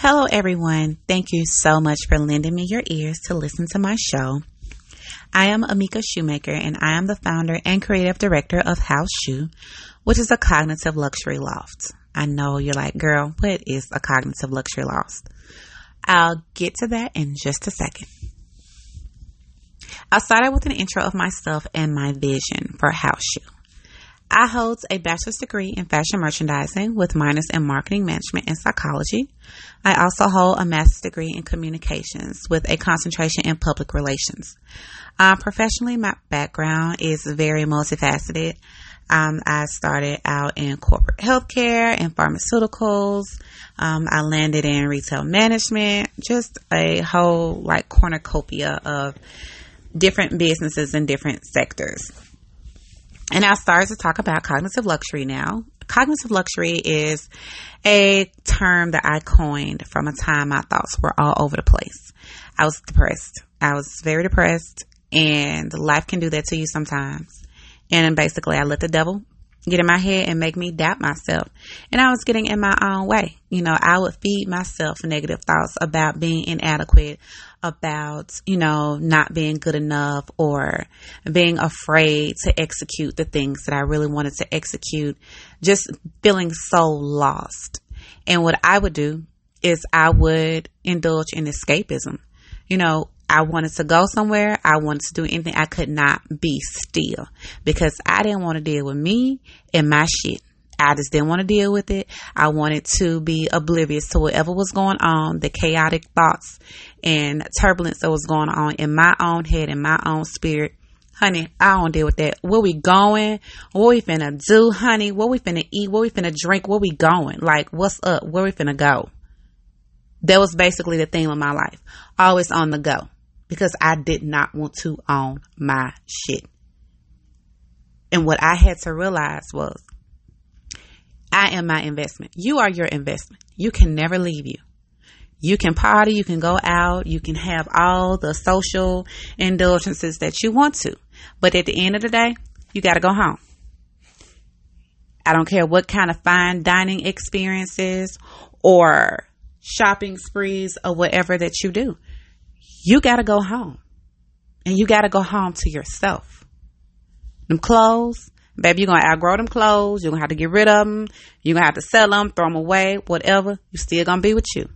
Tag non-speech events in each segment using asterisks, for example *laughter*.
Hello, everyone. Thank you so much for lending me your ears to listen to my show. I am Amika Shoemaker, and I am the founder and creative director of House Shoe, which is a cognitive luxury loft. I know you're like, girl, what is a cognitive luxury loft? I'll get to that in just a second. I started with an intro of myself and my vision for House Shoe. I hold a bachelor's degree in fashion merchandising with minors in marketing management and psychology. I also hold a master's degree in communications with a concentration in public relations. Uh, professionally, my background is very multifaceted. Um, I started out in corporate healthcare and pharmaceuticals. Um, I landed in retail management, just a whole like cornucopia of different businesses in different sectors. And I'll start to talk about cognitive luxury now. Cognitive luxury is a term that I coined from a time my thoughts were all over the place. I was depressed. I was very depressed, and life can do that to you sometimes. And basically, I let the devil get in my head and make me doubt myself. And I was getting in my own way. You know, I would feed myself negative thoughts about being inadequate, about, you know, not being good enough or being afraid to execute the things that I really wanted to execute, just feeling so lost. And what I would do is I would indulge in escapism. You know, I wanted to go somewhere. I wanted to do anything. I could not be still because I didn't want to deal with me and my shit. I just didn't want to deal with it. I wanted to be oblivious to whatever was going on, the chaotic thoughts and turbulence that was going on in my own head, and my own spirit. Honey, I don't deal with that. Where we going? What we finna do, honey? What we finna eat? What we finna drink? Where we going? Like, what's up? Where we finna go? That was basically the theme of my life. Always on the go because I did not want to own my shit. And what I had to realize was I am my investment. You are your investment. You can never leave you. You can party, you can go out, you can have all the social indulgences that you want to. But at the end of the day, you got to go home. I don't care what kind of fine dining experiences or shopping sprees or whatever that you do. You got to go home. And you got to go home to yourself. Them clothes, baby, you're going to outgrow them clothes. You're going to have to get rid of them. You're going to have to sell them, throw them away, whatever. You still going to be with you.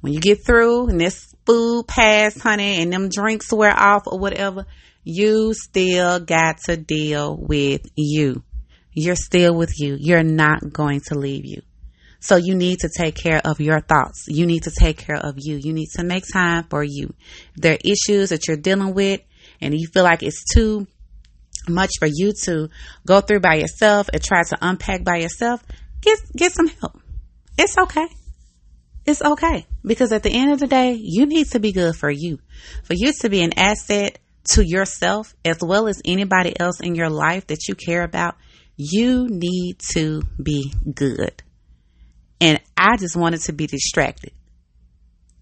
When you get through and this food pass, honey, and them drinks wear off or whatever, you still got to deal with you. You're still with you. You're not going to leave you. So you need to take care of your thoughts. You need to take care of you. You need to make time for you. There are issues that you're dealing with and you feel like it's too much for you to go through by yourself and try to unpack by yourself, get get some help. It's okay. It's okay. Because at the end of the day, you need to be good for you. For you to be an asset to yourself as well as anybody else in your life that you care about, you need to be good. And I just wanted to be distracted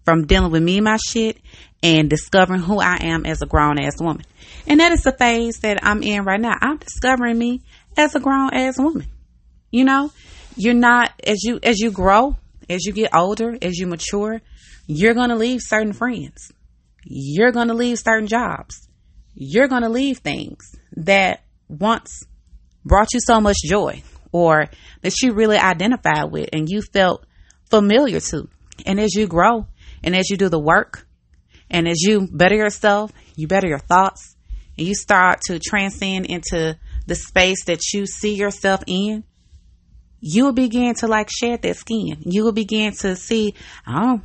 from dealing with me and my shit and discovering who I am as a grown ass woman. And that is the phase that I'm in right now. I'm discovering me as a grown ass woman. You know, you're not as you as you grow, as you get older, as you mature, you're going to leave certain friends. You're going to leave certain jobs. You're going to leave things that once brought you so much joy or that you really identified with and you felt familiar to. And as you grow and as you do the work and as you better yourself, you better your thoughts, and you start to transcend into the space that you see yourself in, you will begin to like shed that skin. You will begin to see, don't,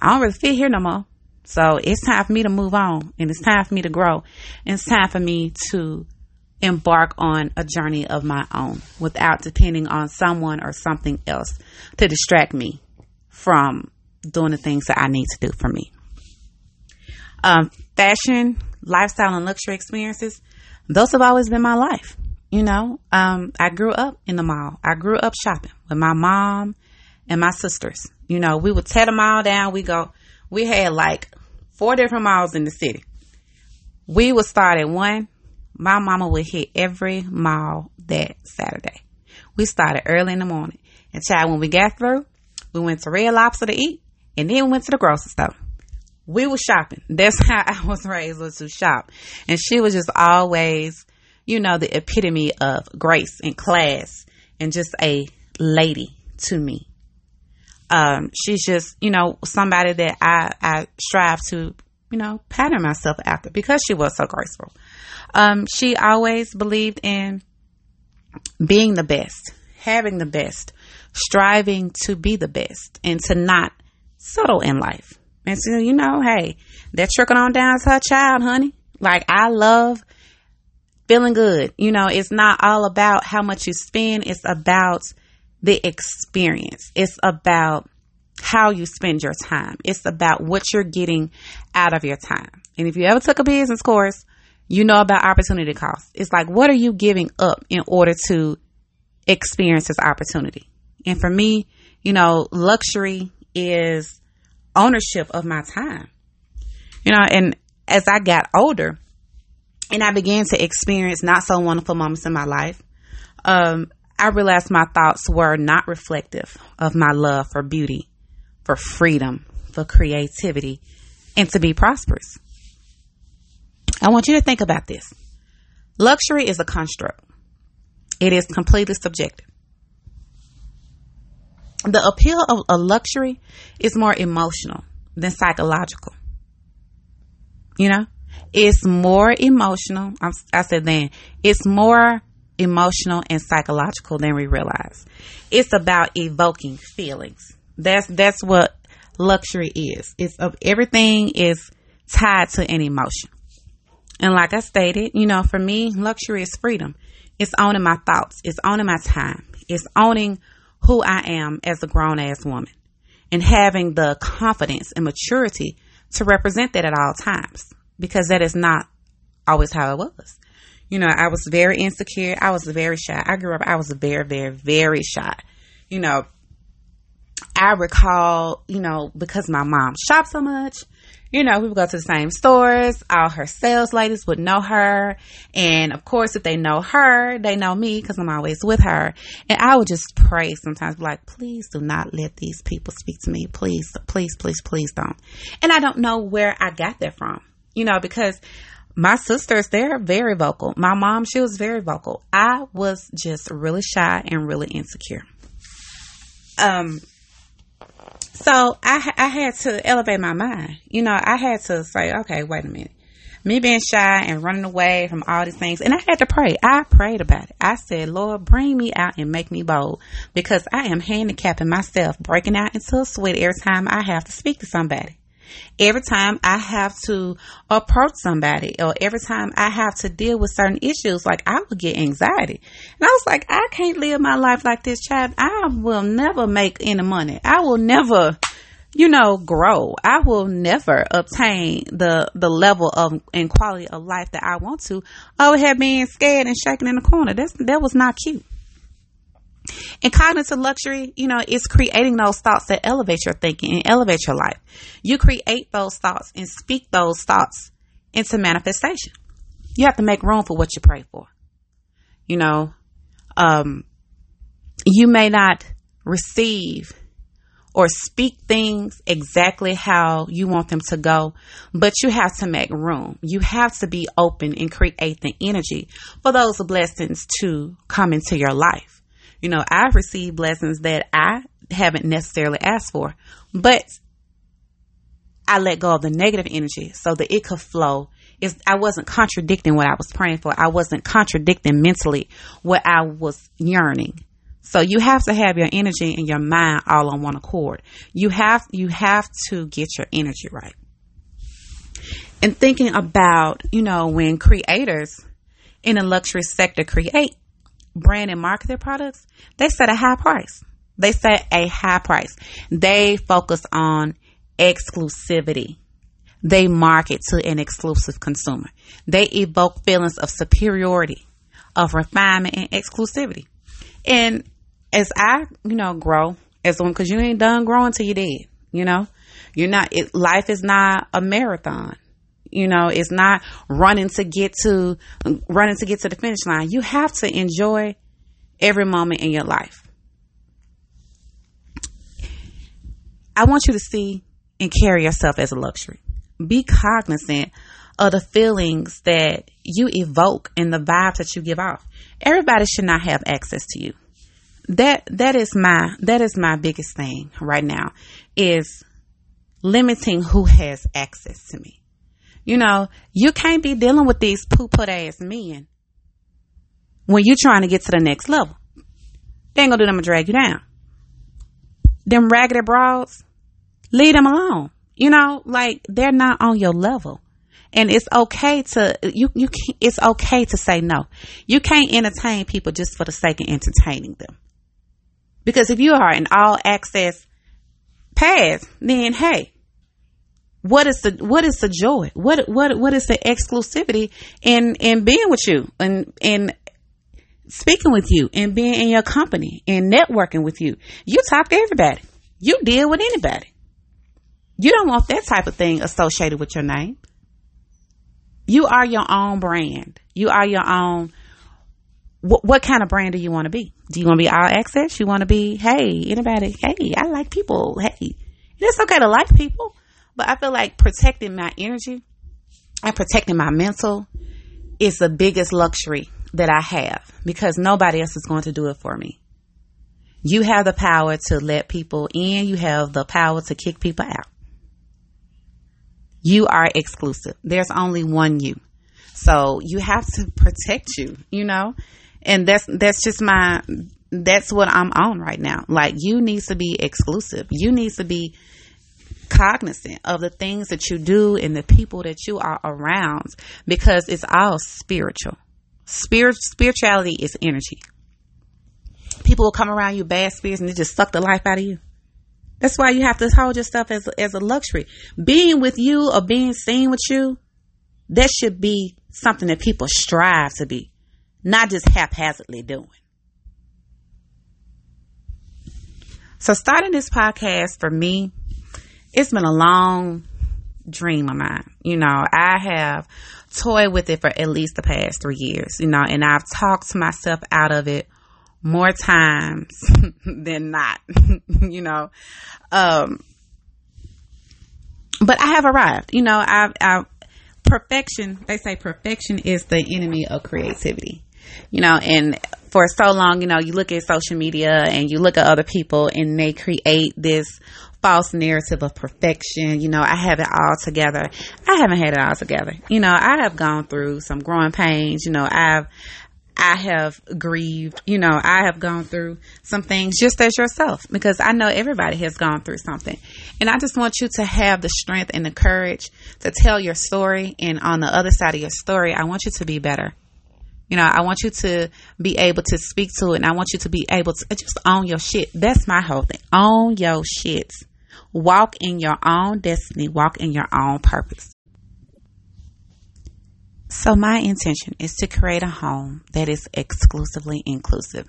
I don't really fit here no more. So it's time for me to move on and it's time for me to grow. And it's time for me to embark on a journey of my own without depending on someone or something else to distract me from doing the things that I need to do for me. Um, fashion, lifestyle, and luxury experiences, those have always been my life. You know, um, I grew up in the mall. I grew up shopping with my mom and my sisters. You know, we would tear the mall down. We go, we had like four different malls in the city. We would start at one my mama would hit every mall that Saturday. We started early in the morning. And child, when we got through, We went to Red Lobster to eat, and then we went to the grocery store. We were shopping. *laughs* That's how I was raised was to shop. And she was just always, you know, the epitome of grace and class and just a lady to me. Um, she's just, you know, somebody that I, I strive to, you know, pattern myself after because she was so graceful. Um, she always believed in being the best, having the best, striving to be the best, and to not settle in life. And so, you know, hey, that trickling on down to her child, honey. Like, I love feeling good. You know, it's not all about how much you spend, it's about the experience. It's about how you spend your time. It's about what you're getting out of your time. And if you ever took a business course, you know about opportunity cost. It's like, what are you giving up in order to experience this opportunity? And for me, you know, luxury is ownership of my time. You know, and as I got older and I began to experience not so wonderful moments in my life, um, I realized my thoughts were not reflective of my love for beauty, for freedom, for creativity, and to be prosperous. I want you to think about this. Luxury is a construct. It is completely subjective. The appeal of a luxury is more emotional than psychological. You know, it's more emotional. I said then, it's more emotional and psychological than we realize. It's about evoking feelings. That's that's what luxury is. It's of everything is tied to an emotion. And like I stated, you know, for me, luxury is freedom. It's owning my thoughts. It's owning my time. It's owning who I am as a grown ass woman and having the confidence and maturity to represent that at all times because that is not always how it was. You know, I was very insecure. I was very shy. I grew up, I was very, very, very shy. You know, I recall, you know, because my mom shopped so much, you know, we would go to the same stores. All her sales ladies would know her. And of course, if they know her, they know me because I'm always with her. And I would just pray sometimes, like, please do not let these people speak to me. Please, please, please, please don't. And I don't know where I got that from, you know, because my sisters, they're very vocal. My mom, she was very vocal. I was just really shy and really insecure. Um, so I, I had to elevate my mind. You know, I had to say, okay, wait a minute. Me being shy and running away from all these things. And I had to pray. I prayed about it. I said, Lord, bring me out and make me bold because I am handicapping myself, breaking out into a sweat every time I have to speak to somebody. Every time I have to approach somebody or every time I have to deal with certain issues, like I would get anxiety. And I was like, I can't live my life like this, child. I will never make any money. I will never, you know, grow. I will never obtain the, the level of and quality of life that I want to. Oh, would have been scared and shaking in the corner. That's, that was not cute. And cognitive luxury, you know, is creating those thoughts that elevate your thinking and elevate your life. You create those thoughts and speak those thoughts into manifestation. You have to make room for what you pray for. You know, um, you may not receive or speak things exactly how you want them to go, but you have to make room. You have to be open and create the energy for those blessings to come into your life. You know, I've received blessings that I haven't necessarily asked for, but I let go of the negative energy so that it could flow. It's, I wasn't contradicting what I was praying for. I wasn't contradicting mentally what I was yearning. So you have to have your energy and your mind all on one accord. You have you have to get your energy right. And thinking about, you know, when creators in the luxury sector create, brand and market their products, they set a high price. They set a high price. They focus on exclusivity. They market to an exclusive consumer. They evoke feelings of superiority, of refinement and exclusivity. And as I, you know, grow as one, cause you ain't done growing till you're dead, you know, you're not, it, life is not a marathon. You know, it's not running to get to running to get to the finish line. You have to enjoy every moment in your life. I want you to see and carry yourself as a luxury. Be cognizant of the feelings that you evoke and the vibes that you give off. Everybody should not have access to you. That that is my that is my biggest thing right now is limiting who has access to me. You know, you can't be dealing with these poo put ass men when you're trying to get to the next level. They ain't gonna do them to drag you down. Them raggedy broads, leave them alone. You know, like they're not on your level. And it's okay to you you can, it's okay to say no. You can't entertain people just for the sake of entertaining them. Because if you are an all access pass, then hey, what is the what is the joy? What what what is the exclusivity in in being with you and and speaking with you and being in your company and networking with you? You talk to everybody. You deal with anybody. You don't want that type of thing associated with your name. You are your own brand. You are your own. What, what kind of brand do you want to be? Do you want to be all access? You want to be, hey, anybody? Hey, I like people. Hey, it's okay to like people, but I feel like protecting my energy and protecting my mental is the biggest luxury that I have because nobody else is going to do it for me. You have the power to let people in. You have the power to kick people out. You are exclusive. There's only one you. So you have to protect you, you know? And that's that's just my that's what I'm on right now. Like you needs to be exclusive. You needs to be cognizant of the things that you do and the people that you are around because it's all spiritual. Spirit spirituality is energy. People will come around you bad spirits and they just suck the life out of you. That's why you have to hold yourself as as a luxury. Being with you or being seen with you, that should be something that people strive to be, not just haphazardly doing. So starting this podcast for me, it's been a long dream of mine. You know, I have toyed with it for at least the past three years, you know, and I've talked to myself out of it more times *laughs* than not, *laughs* you know. Um, but I have arrived, you know, I've, I've, perfection, they say perfection is the enemy of creativity, you know, and for so long, you know, you look at social media and you look at other people and they create this false narrative of perfection. You know, I have it all together. I haven't had it all together. You know, I have gone through some growing pains. You know, I've I have grieved, you know, I have gone through some things just as yourself because I know everybody has gone through something. And I just want you to have the strength and the courage to tell your story. And on the other side of your story, I want you to be better. You know, I want you to be able to speak to it and I want you to be able to just own your shit. That's my whole thing. Own your shit. Walk in your own destiny. Walk in your own purpose. So my intention is to create a home that is exclusively inclusive.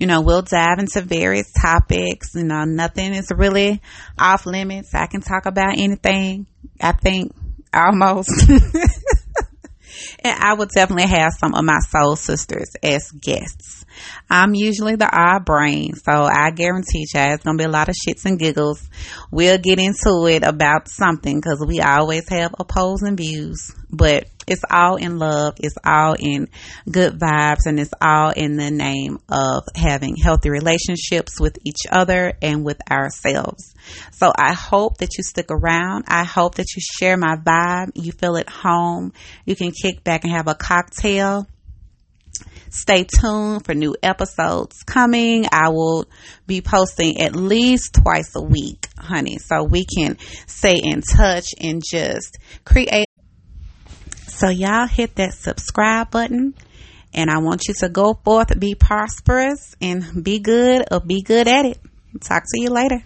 You know, we'll dive into various topics. You know, nothing is really off limits. I can talk about anything. I think almost. *laughs* I will definitely have some of my soul sisters as guests. I'm usually the odd brain, so I guarantee you it's gonna be a lot of shits and giggles. We'll get into it about something because we always have opposing views, but it's all in love, it's all in good vibes, and it's all in the name of having healthy relationships with each other and with ourselves. So I hope that you stick around. I hope that you share my vibe. You feel at home. You can kick back and have a cocktail Stay tuned for new episodes coming. I will be posting at least twice a week, honey, so we can stay in touch and just create. So, y'all hit that subscribe button. And I want you to go forth, be prosperous, and be good or be good at it. Talk to you later.